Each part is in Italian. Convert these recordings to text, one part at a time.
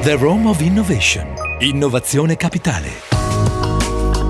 The Rome of Innovation. Innovazione capitale.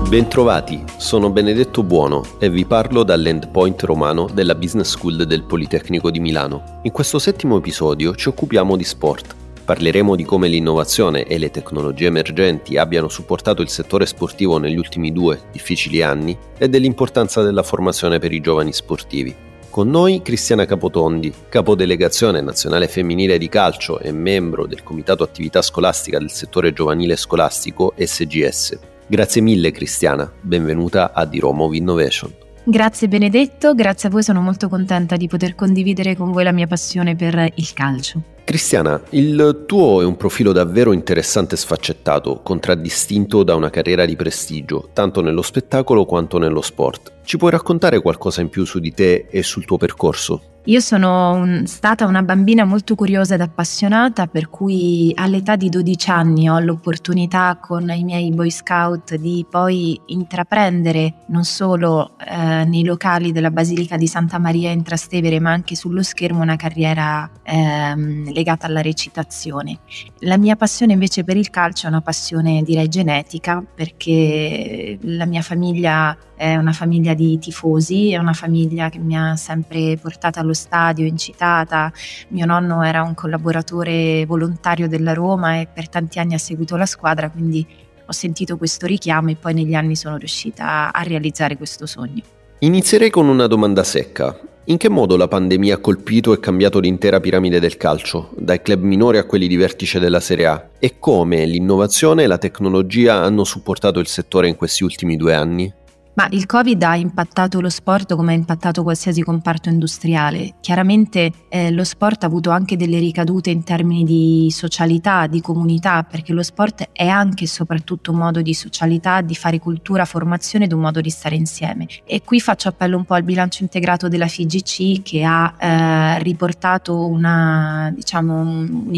Bentrovati, sono Benedetto Buono e vi parlo dall'endpoint romano della Business School del Politecnico di Milano. In questo settimo episodio ci occupiamo di sport. Parleremo di come l'innovazione e le tecnologie emergenti abbiano supportato il settore sportivo negli ultimi due difficili anni e dell'importanza della formazione per i giovani sportivi. Con noi Cristiana Capotondi, capodelegazione nazionale femminile di calcio e membro del Comitato Attività Scolastica del settore giovanile scolastico SGS. Grazie mille Cristiana, benvenuta a Di Roma of Innovation. Grazie Benedetto, grazie a voi, sono molto contenta di poter condividere con voi la mia passione per il calcio. Cristiana, il tuo è un profilo davvero interessante e sfaccettato, contraddistinto da una carriera di prestigio, tanto nello spettacolo quanto nello sport. Ci puoi raccontare qualcosa in più su di te e sul tuo percorso? Io sono un, stata una bambina molto curiosa ed appassionata, per cui all'età di 12 anni ho l'opportunità con i miei Boy Scout di poi intraprendere non solo eh, nei locali della Basilica di Santa Maria in Trastevere, ma anche sullo schermo una carriera ehm, legata alla recitazione. La mia passione invece per il calcio è una passione direi genetica, perché la mia famiglia è una famiglia di tifosi, è una famiglia che mi ha sempre portata allo stadio, incitata. Mio nonno era un collaboratore volontario della Roma e per tanti anni ha seguito la squadra, quindi ho sentito questo richiamo e poi negli anni sono riuscita a realizzare questo sogno. Inizierei con una domanda secca. In che modo la pandemia ha colpito e cambiato l'intera piramide del calcio, dai club minori a quelli di vertice della Serie A? E come l'innovazione e la tecnologia hanno supportato il settore in questi ultimi due anni? Ma il Covid ha impattato lo sport come ha impattato qualsiasi comparto industriale. Chiaramente eh, lo sport ha avuto anche delle ricadute in termini di socialità, di comunità, perché lo sport è anche e soprattutto un modo di socialità, di fare cultura, formazione ed un modo di stare insieme. E qui faccio appello un po' al bilancio integrato della FIGC che ha eh, riportato una, diciamo, un, un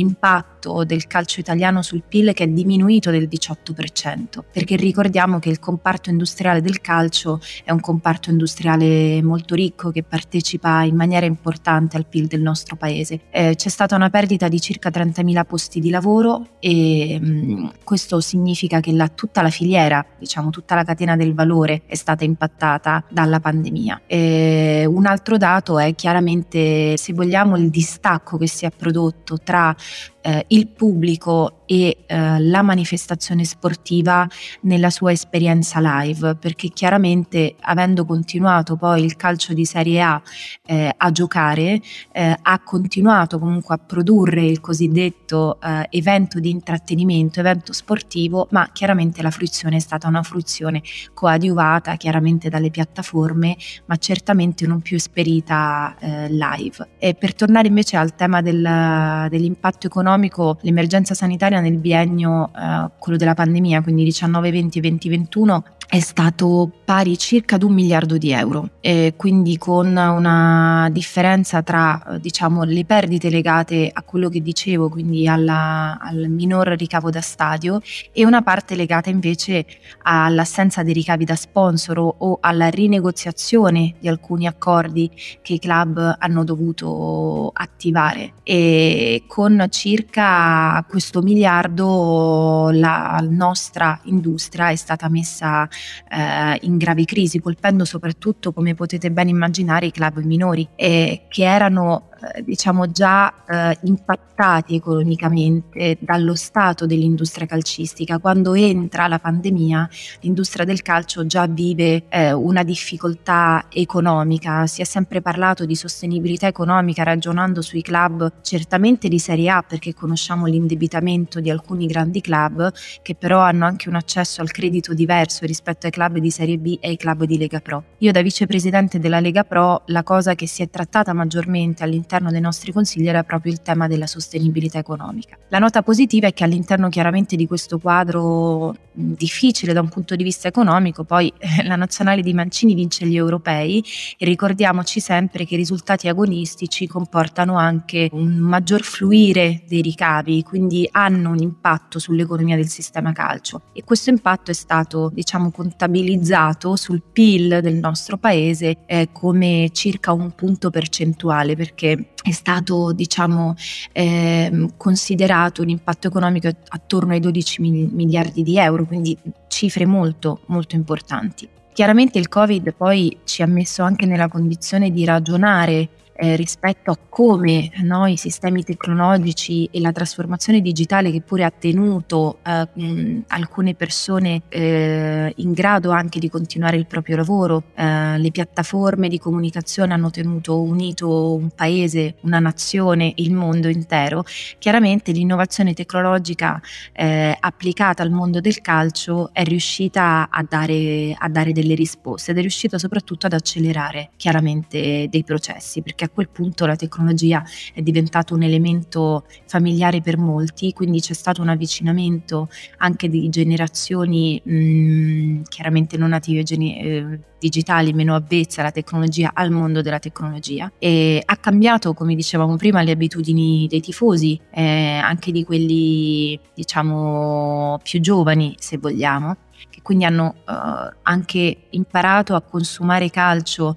impatto del calcio italiano sul PIL che è diminuito del 18%, perché ricordiamo che il comparto industriale del calcio è un comparto industriale molto ricco che partecipa in maniera importante al PIL del nostro paese. Eh, c'è stata una perdita di circa 30.000 posti di lavoro e mh, mm, questo significa che la, tutta la filiera, diciamo tutta la catena del valore è stata impattata dalla pandemia. E un altro dato è chiaramente, se vogliamo, il distacco che si è prodotto tra eh, il pubblico e eh, la manifestazione sportiva nella sua esperienza live, perché chiaramente avendo continuato poi il calcio di Serie A eh, a giocare, eh, ha continuato comunque a produrre il cosiddetto eh, evento di intrattenimento, evento sportivo, ma chiaramente la fruizione è stata una fruizione coadiuvata chiaramente dalle piattaforme, ma certamente non più esperita eh, live. E per tornare invece al tema del, dell'impatto economico, economico, l'emergenza sanitaria nel biennio, eh, quello della pandemia, quindi 19-20-2021, è stato pari circa ad un miliardo di euro, quindi con una differenza tra diciamo, le perdite legate a quello che dicevo, quindi alla, al minor ricavo da stadio, e una parte legata invece all'assenza dei ricavi da sponsor o alla rinegoziazione di alcuni accordi che i club hanno dovuto attivare. E con circa questo miliardo la nostra industria è stata messa eh, in gravi crisi, colpendo soprattutto, come potete ben immaginare, i club minori, eh, che erano diciamo già eh, impattati economicamente dallo stato dell'industria calcistica. Quando entra la pandemia, l'industria del calcio già vive eh, una difficoltà economica. Si è sempre parlato di sostenibilità economica ragionando sui club certamente di Serie A perché conosciamo l'indebitamento di alcuni grandi club che però hanno anche un accesso al credito diverso rispetto ai club di Serie B e ai club di Lega Pro. Io da vicepresidente della Lega Pro la cosa che si è trattata maggiormente all'interno all'interno dei nostri consigli era proprio il tema della sostenibilità economica. La nota positiva è che all'interno chiaramente di questo quadro difficile da un punto di vista economico, poi eh, la nazionale di Mancini vince gli europei e ricordiamoci sempre che i risultati agonistici comportano anche un maggior fluire dei ricavi, quindi hanno un impatto sull'economia del sistema calcio e questo impatto è stato diciamo contabilizzato sul PIL del nostro paese eh, come circa un punto percentuale perché è stato diciamo, eh, considerato un impatto economico attorno ai 12 miliardi di euro, quindi cifre molto molto importanti. Chiaramente il Covid poi ci ha messo anche nella condizione di ragionare eh, rispetto a come no, i sistemi tecnologici e la trasformazione digitale che pure ha tenuto eh, mh, alcune persone eh, in grado anche di continuare il proprio lavoro, eh, le piattaforme di comunicazione hanno tenuto unito un paese, una nazione, il mondo intero, chiaramente l'innovazione tecnologica eh, applicata al mondo del calcio è riuscita a dare, a dare delle risposte ed è riuscita soprattutto ad accelerare chiaramente dei processi perché quel punto la tecnologia è diventata un elemento familiare per molti, quindi c'è stato un avvicinamento anche di generazioni mh, mm, chiaramente non native geni- eh, digitali, meno avvezze alla tecnologia, al mondo della tecnologia. E ha cambiato, come dicevamo prima, le abitudini dei tifosi, eh, anche di quelli diciamo più giovani, se vogliamo che quindi hanno uh, anche imparato a consumare calcio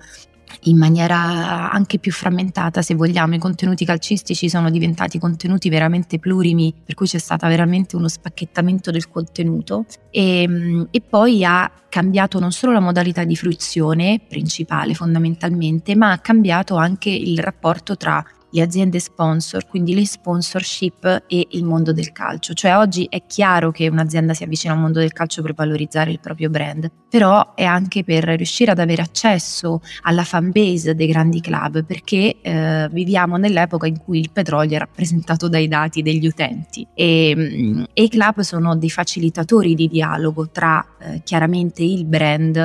in maniera anche più frammentata, se vogliamo. I contenuti calcistici sono diventati contenuti veramente plurimi, per cui c'è stato veramente uno spacchettamento del contenuto e, e poi ha cambiato non solo la modalità di fruizione principale fondamentalmente, ma ha cambiato anche il rapporto tra le aziende sponsor, quindi le sponsorship e il mondo del calcio. Cioè oggi è chiaro che un'azienda si avvicina al mondo del calcio per valorizzare il proprio brand, però è anche per riuscire ad avere accesso alla fan base dei grandi club, perché eh, viviamo nell'epoca in cui il petrolio è rappresentato dai dati degli utenti e, mm, e i club sono dei facilitatori di dialogo tra eh, chiaramente il brand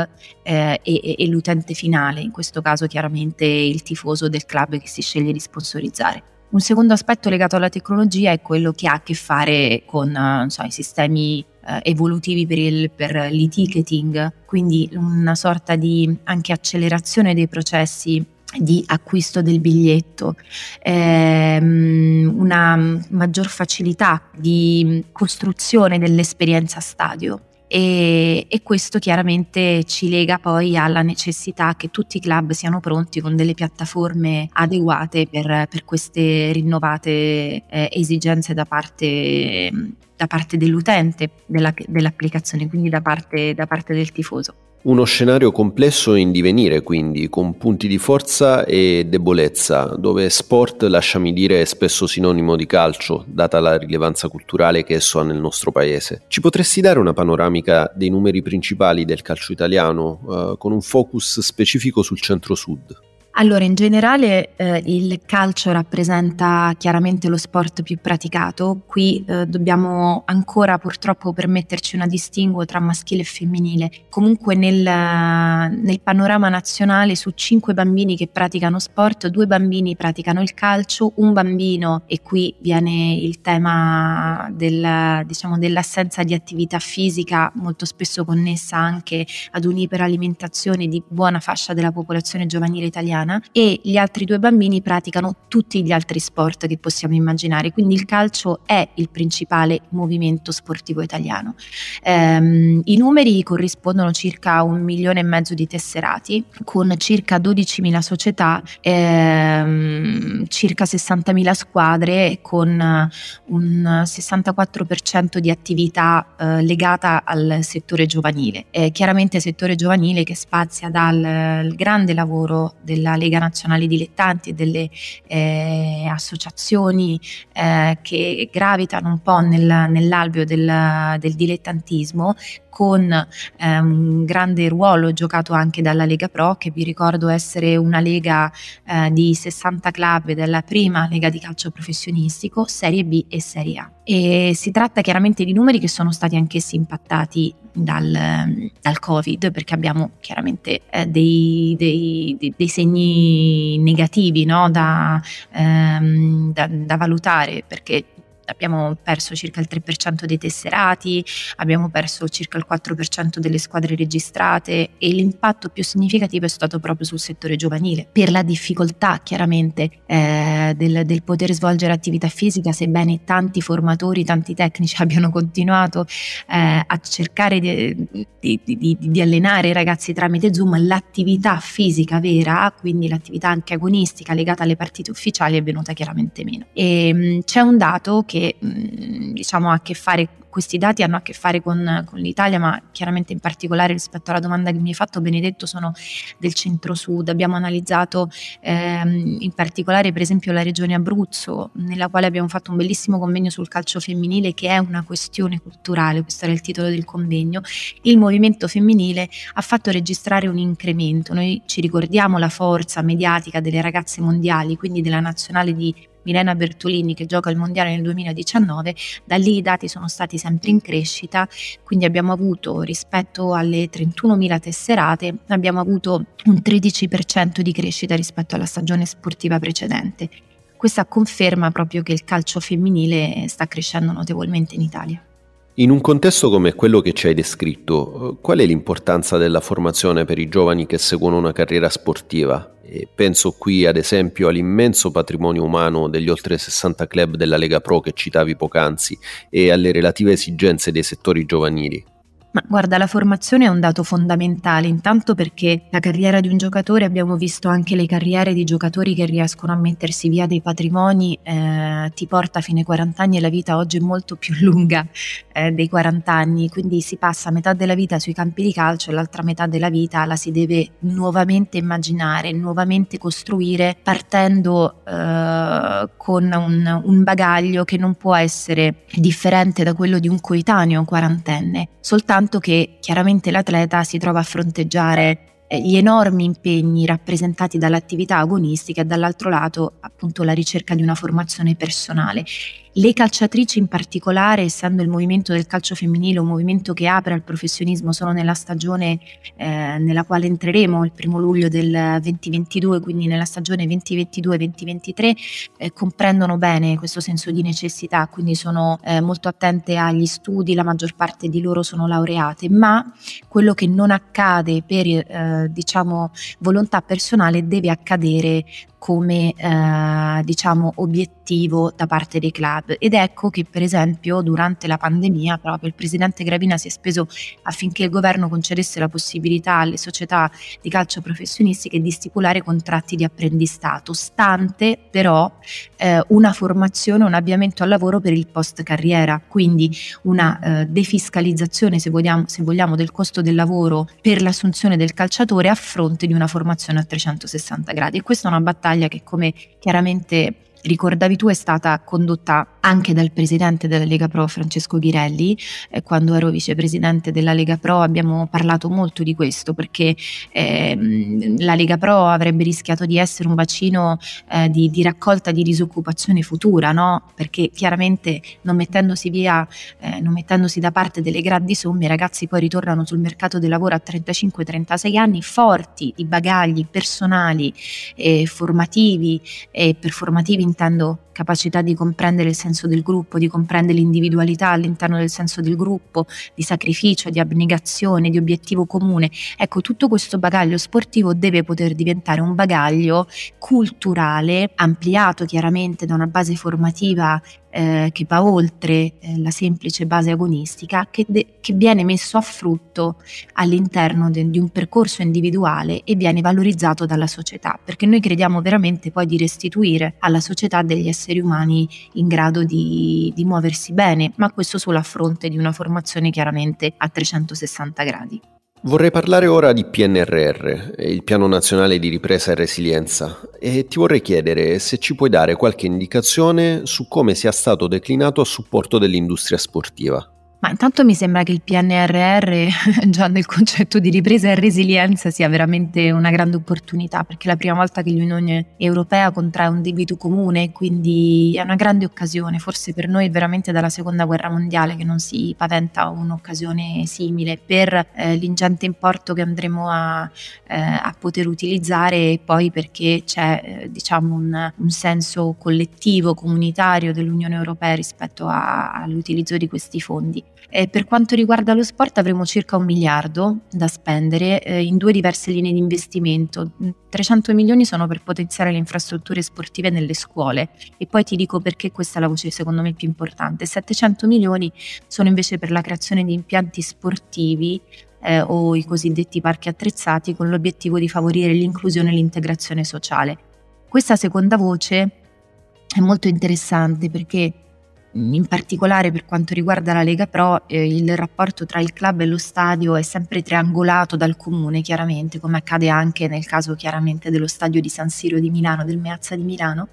eh, e, e l'utente finale, in questo caso chiaramente il tifoso del club che si sceglie di sponsorizzare sponsorizzare. Un secondo aspetto legato alla tecnologia è quello che ha a che fare con eh, so, i sistemi eh, evolutivi per, il, per l'e-ticketing, quindi una sorta di anche accelerazione dei processi di acquisto del biglietto, ehm, una maggior facilità di costruzione dell'esperienza stadio e, e, questo chiaramente ci lega poi alla necessità che tutti i club siano pronti con delle piattaforme adeguate per, per queste rinnovate eh, esigenze da parte, da parte dell'utente della, dell'applicazione, quindi da parte, da parte del tifoso. Uno scenario complesso in divenire, quindi, con punti di forza e debolezza, dove sport, lasciami dire, è spesso sinonimo di calcio, data la rilevanza culturale che esso ha nel nostro paese. Ci potresti dare una panoramica dei numeri principali del calcio italiano, uh, con un focus specifico sul centro-sud? Allora, in generale eh, il calcio rappresenta chiaramente lo sport più praticato. Qui eh, dobbiamo ancora purtroppo permetterci una distinguo tra maschile e femminile. Comunque nel, nel, panorama nazionale su cinque bambini che praticano sport, due bambini praticano il calcio, un bambino, e qui viene il tema del, diciamo, dell'assenza di attività fisica, molto spesso connessa anche ad un'iperalimentazione di buona fascia della popolazione giovanile italiana italiana e gli altri due bambini praticano tutti gli altri sport che possiamo immaginare, quindi il calcio è il principale movimento sportivo italiano. Ehm, I numeri corrispondono circa a un milione e mezzo di tesserati, con circa 12.000 società, ehm, circa 60.000 squadre, con un 64% di attività eh, legata al settore giovanile. Eh, chiaramente settore giovanile che spazia dal grande lavoro della della Lega Nazionale Dilettanti e delle eh, associazioni eh, che gravitano un po' nel, nell'alveo del, del dilettantismo con eh, un grande ruolo giocato anche dalla Lega Pro, che vi ricordo essere una lega eh, di 60 club della prima lega di calcio professionistico, Serie B e Serie A. E si tratta chiaramente di numeri che sono stati anch'essi impattati dal, dal Covid, perché abbiamo chiaramente eh, dei, dei, dei, segni negativi no? da, ehm, da, da valutare, perché abbiamo perso circa il 3% dei tesserati, abbiamo perso circa il 4% delle squadre registrate e l'impatto più significativo è stato proprio sul settore giovanile, per la difficoltà chiaramente eh, del, del, poter svolgere attività fisica, sebbene tanti formatori, tanti tecnici abbiano continuato eh, a cercare di, di, di, di, allenare i ragazzi tramite Zoom, l'attività fisica vera, quindi l'attività anche agonistica legata alle partite ufficiali è venuta chiaramente meno. E, mh, c'è un dato che mh, diciamo ha a che fare questi dati hanno a che fare con, con, l'Italia, ma chiaramente in particolare rispetto alla domanda che mi hai fatto Benedetto sono del centro-sud. Abbiamo analizzato ehm, in particolare per esempio la regione Abruzzo, nella quale abbiamo fatto un bellissimo convegno sul calcio femminile che è una questione culturale, questo era il titolo del convegno. Il movimento femminile ha fatto registrare un incremento. Noi ci ricordiamo la forza mediatica delle ragazze mondiali, quindi della nazionale di Milena Bertolini che gioca il mondiale nel 2019, da lì i dati sono stati sempre in crescita, quindi abbiamo avuto rispetto alle 31.000 tesserate, abbiamo avuto un 13% di crescita rispetto alla stagione sportiva precedente. Questa conferma proprio che il calcio femminile sta crescendo notevolmente in Italia. In un contesto come quello che ci hai descritto, qual è l'importanza della formazione per i giovani che seguono una carriera sportiva? E penso qui ad esempio all'immenso patrimonio umano degli oltre 60 club della Lega Pro che citavi poc'anzi e alle relative esigenze dei settori giovanili. Ma guarda, la formazione è un dato fondamentale, intanto perché la carriera di un giocatore, abbiamo visto anche le carriere di giocatori che riescono a mettersi via dei patrimoni, eh, ti porta fino ai 40 anni e la vita oggi è molto più lunga eh, dei 40 anni, quindi si passa metà della vita sui campi di calcio e l'altra metà della vita la si deve nuovamente immaginare, nuovamente costruire partendo eh, con un, un bagaglio che non può essere differente da quello di un coetaneo quarantenne, soltanto tanto che chiaramente l'atleta si trova a fronteggiare eh, gli enormi impegni rappresentati dall'attività agonistica e dall'altro lato appunto la ricerca di una formazione personale le calciatrici in particolare, essendo il movimento del calcio femminile un movimento che apre al professionismo solo nella stagione eh, nella quale entreremo il primo luglio del 2022, quindi nella stagione 2022-2023, eh, comprendono bene questo senso di necessità, quindi sono eh, molto attente agli studi, la maggior parte di loro sono laureate, ma quello che non accade per eh, diciamo volontà personale deve accadere come eh, diciamo obiettivo da parte dei club. Ed ecco che per esempio durante la pandemia proprio il presidente Gravina si è speso affinché il governo concedesse la possibilità alle società di calcio professionistiche di stipulare contratti di apprendistato stante però eh, una formazione un avviamento al lavoro per il post carriera quindi una eh, defiscalizzazione se vogliamo, se vogliamo del costo del lavoro per l'assunzione del calciatore a fronte di una formazione a 360 gradi. E questa è una battaglia battaglia che come chiaramente ricordavi tu è stata condotta anche dal presidente della Lega Pro Francesco Ghirelli, eh, quando ero vicepresidente della Lega Pro abbiamo parlato molto di questo perché eh, la Lega Pro avrebbe rischiato di essere un bacino eh, di, di, raccolta di disoccupazione futura, no? perché chiaramente non mettendosi via, eh, non mettendosi da parte delle grandi somme, i ragazzi poi ritornano sul mercato del lavoro a 35-36 anni forti di bagagli personali e formativi e performativi intendo capacità di comprendere il senso del gruppo, di comprendere l'individualità all'interno del senso del gruppo, di sacrificio, di abnegazione, di obiettivo comune. Ecco, tutto questo bagaglio sportivo deve poter diventare un bagaglio culturale, ampliato chiaramente da una base formativa eh, che va oltre eh, la semplice base agonistica, che, de- che viene messo a frutto all'interno de- di un percorso individuale e viene valorizzato dalla società, perché noi crediamo veramente poi di restituire alla società degli esseri umani in grado di, di muoversi bene, ma questo solo a fronte di una formazione chiaramente a 360 gradi. Vorrei parlare ora di PNRR, il Piano Nazionale di Ripresa e Resilienza, e ti vorrei chiedere se ci puoi dare qualche indicazione su come sia stato declinato a supporto dell'industria sportiva. Ma intanto mi sembra che il PNRR, già nel concetto di ripresa e resilienza, sia veramente una grande opportunità, perché è la prima volta che l'Unione Europea contrae un debito comune, quindi è una grande occasione, forse per noi veramente dalla seconda guerra mondiale che non si paventa un'occasione simile per eh, l'ingente importo che andremo a, eh, a, poter utilizzare e poi perché c'è eh, diciamo un, un, senso collettivo, comunitario dell'Unione Europea rispetto a, all'utilizzo di questi fondi. E per quanto riguarda lo sport avremo circa un miliardo da spendere eh, in due diverse linee di investimento. 300 milioni sono per potenziare le infrastrutture sportive nelle scuole e poi ti dico perché questa è la voce secondo me più importante. 700 milioni sono invece per la creazione di impianti sportivi eh, o i cosiddetti parchi attrezzati con l'obiettivo di favorire l'inclusione e l'integrazione sociale. Questa seconda voce è molto interessante perché in particolare per quanto riguarda la Lega Pro, eh, il rapporto tra il club e lo stadio è sempre triangolato dal comune, chiaramente, come accade anche nel caso chiaramente dello stadio di San Siro di Milano, del Meazza di Milano.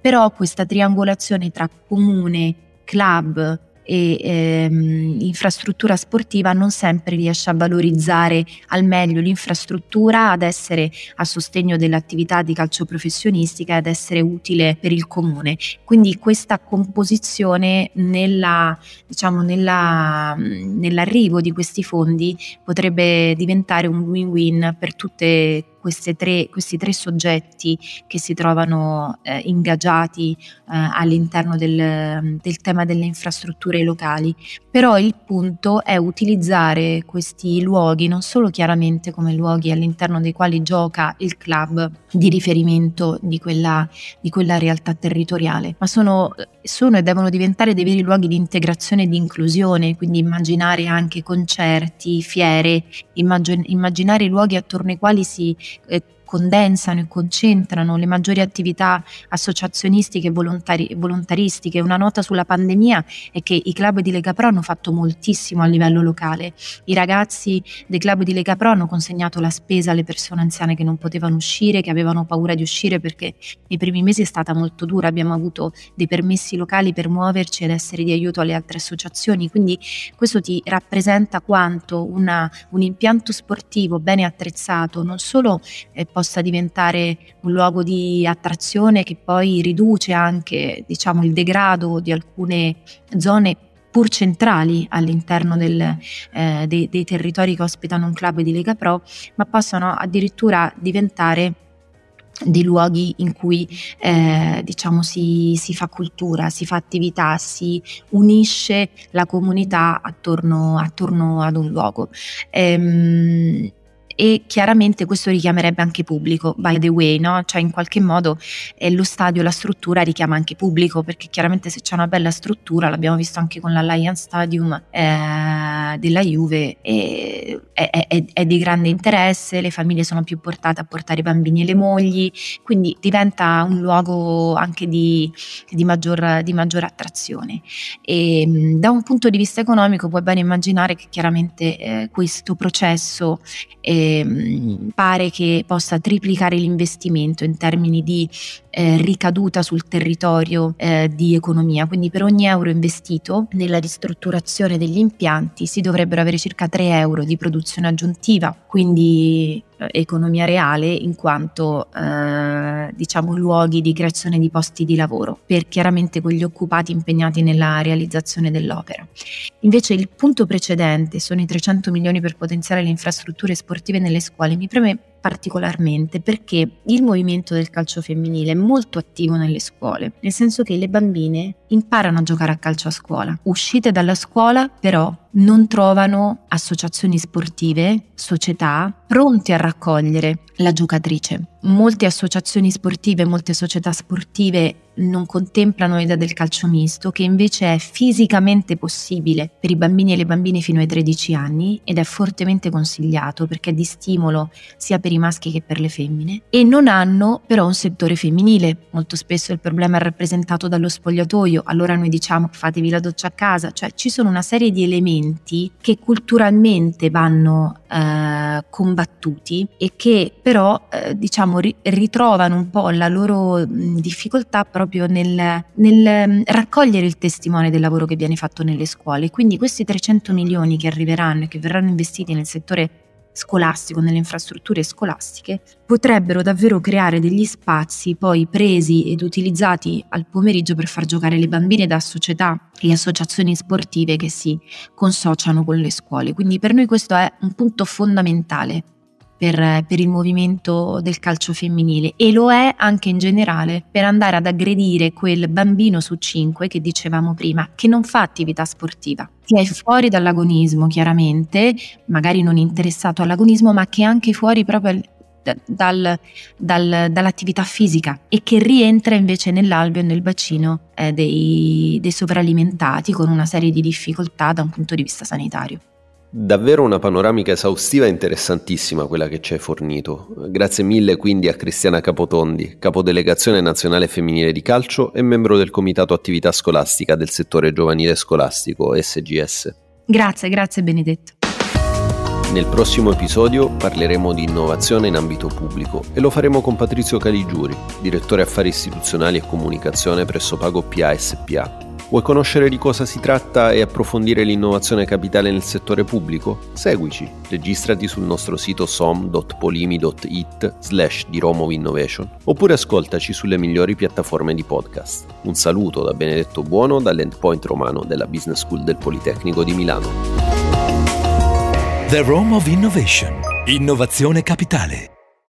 Però questa triangolazione tra comune, club e ehm, infrastruttura sportiva non sempre riesce a valorizzare al meglio l'infrastruttura, ad essere a sostegno dell'attività di calcio professionistica ad essere utile per il comune. Quindi questa composizione nella, diciamo, nella, nell'arrivo di questi fondi potrebbe diventare un win-win per tutte tre, questi tre soggetti che si trovano eh, ingaggiati eh, all'interno del, del tema delle infrastrutture locali. Però il punto è utilizzare questi luoghi non solo chiaramente come luoghi all'interno dei quali gioca il club di riferimento di quella, di quella realtà territoriale, ma sono, sono, e devono diventare dei veri luoghi di integrazione e di inclusione, quindi immaginare anche concerti, fiere, immagin- immaginare luoghi attorno ai quali si eh, condensano e concentrano le maggiori attività associazionistiche e volontari- volontaristiche. Una nota sulla pandemia è che i club di Lega Pro hanno fatto moltissimo a livello locale. I ragazzi dei club di Lega Pro hanno consegnato la spesa alle persone anziane che non potevano uscire, che avevano paura di uscire perché nei primi mesi è stata molto dura. Abbiamo avuto dei permessi locali per muoverci ed essere di aiuto alle altre associazioni. Quindi questo ti rappresenta quanto una, un impianto sportivo bene attrezzato non solo eh, possa diventare un luogo di attrazione che poi riduce anche diciamo, il degrado di alcune zone pur centrali all'interno del, eh, dei, dei territori che ospitano un club di Lega Pro, ma possono addirittura diventare dei luoghi in cui eh, diciamo si, si, fa cultura, si fa attività, si unisce la comunità attorno, attorno ad un luogo. Ehm, e chiaramente questo richiamerebbe anche pubblico, by the way, no? cioè in qualche modo eh, lo stadio, la struttura richiama anche pubblico perché chiaramente se c'è una bella struttura, l'abbiamo visto anche con l'Alliance Stadium eh, della Juve, eh, è, è, è, di grande interesse, le famiglie sono più portate a portare i bambini e le mogli, quindi diventa un luogo anche di, di, maggior, di maggior, attrazione. E, mm, da un punto di vista economico puoi bene immaginare che chiaramente eh, questo processo eh, pare che possa triplicare l'investimento in termini di eh, ricaduta sul territorio eh, di economia, quindi per ogni euro investito nella ristrutturazione degli impianti si dovrebbero avere circa 3 euro di produzione aggiuntiva, quindi eh, economia reale in quanto eh, diciamo luoghi di creazione di posti di lavoro per chiaramente quegli occupati impegnati nella realizzazione dell'opera. Invece il punto precedente sono i 300 milioni per potenziare le infrastrutture sportive nelle scuole, mi preme particolarmente perché il movimento del calcio femminile è molto attivo nelle scuole, nel senso che le bambine imparano a giocare a calcio a scuola. Uscite dalla scuola però non trovano associazioni sportive, società pronte a raccogliere la giocatrice. Molte associazioni sportive, molte società sportive non contemplano l'idea del calcio misto, che invece è fisicamente possibile per i bambini e le bambine fino ai 13 anni ed è fortemente consigliato perché è di stimolo sia per i maschi che per le femmine, e non hanno però un settore femminile. Molto spesso il problema è rappresentato dallo spogliatoio, allora noi diciamo fatevi la doccia a casa, cioè ci sono una serie di elementi argomenti che culturalmente vanno eh, combattuti e che però eh, diciamo ri- ritrovano un po' la loro difficoltà proprio nel, nel raccogliere il testimone del lavoro che viene fatto nelle scuole. Quindi questi 300 milioni che arriveranno e che verranno investiti nel settore scolastico, nelle infrastrutture scolastiche, potrebbero davvero creare degli spazi poi presi ed utilizzati al pomeriggio per far giocare le bambine da società e associazioni sportive che si consociano con le scuole. Quindi per noi questo è un punto fondamentale per, per, il movimento del calcio femminile e lo è anche in generale per andare ad aggredire quel bambino su cinque che dicevamo prima, che non fa attività sportiva, che è fuori dall'agonismo chiaramente, magari non interessato all'agonismo, ma che è anche fuori proprio dal, dal, dall'attività fisica e che rientra invece nell'alveo e nel bacino eh, dei, dei sovralimentati con una serie di difficoltà da un punto di vista sanitario. Davvero una panoramica esaustiva e interessantissima quella che ci hai fornito. Grazie mille quindi a Cristiana Capotondi, capodelegazione nazionale femminile di calcio e membro del Comitato Attività Scolastica del settore giovanile scolastico SGS. Grazie, grazie Benedetto. Nel prossimo episodio parleremo di innovazione in ambito pubblico e lo faremo con Patrizio Caligiuri, direttore affari istituzionali e comunicazione presso Pago PA SPA Vuoi conoscere di cosa si tratta e approfondire l'innovazione capitale nel settore pubblico? Seguici, registrati sul nostro sito som.polimi.it slash di Innovation oppure ascoltaci sulle migliori piattaforme di podcast. Un saluto da Benedetto Buono dall'Endpoint Romano della Business School del Politecnico di Milano. The Rome of Innovation. Innovazione capitale.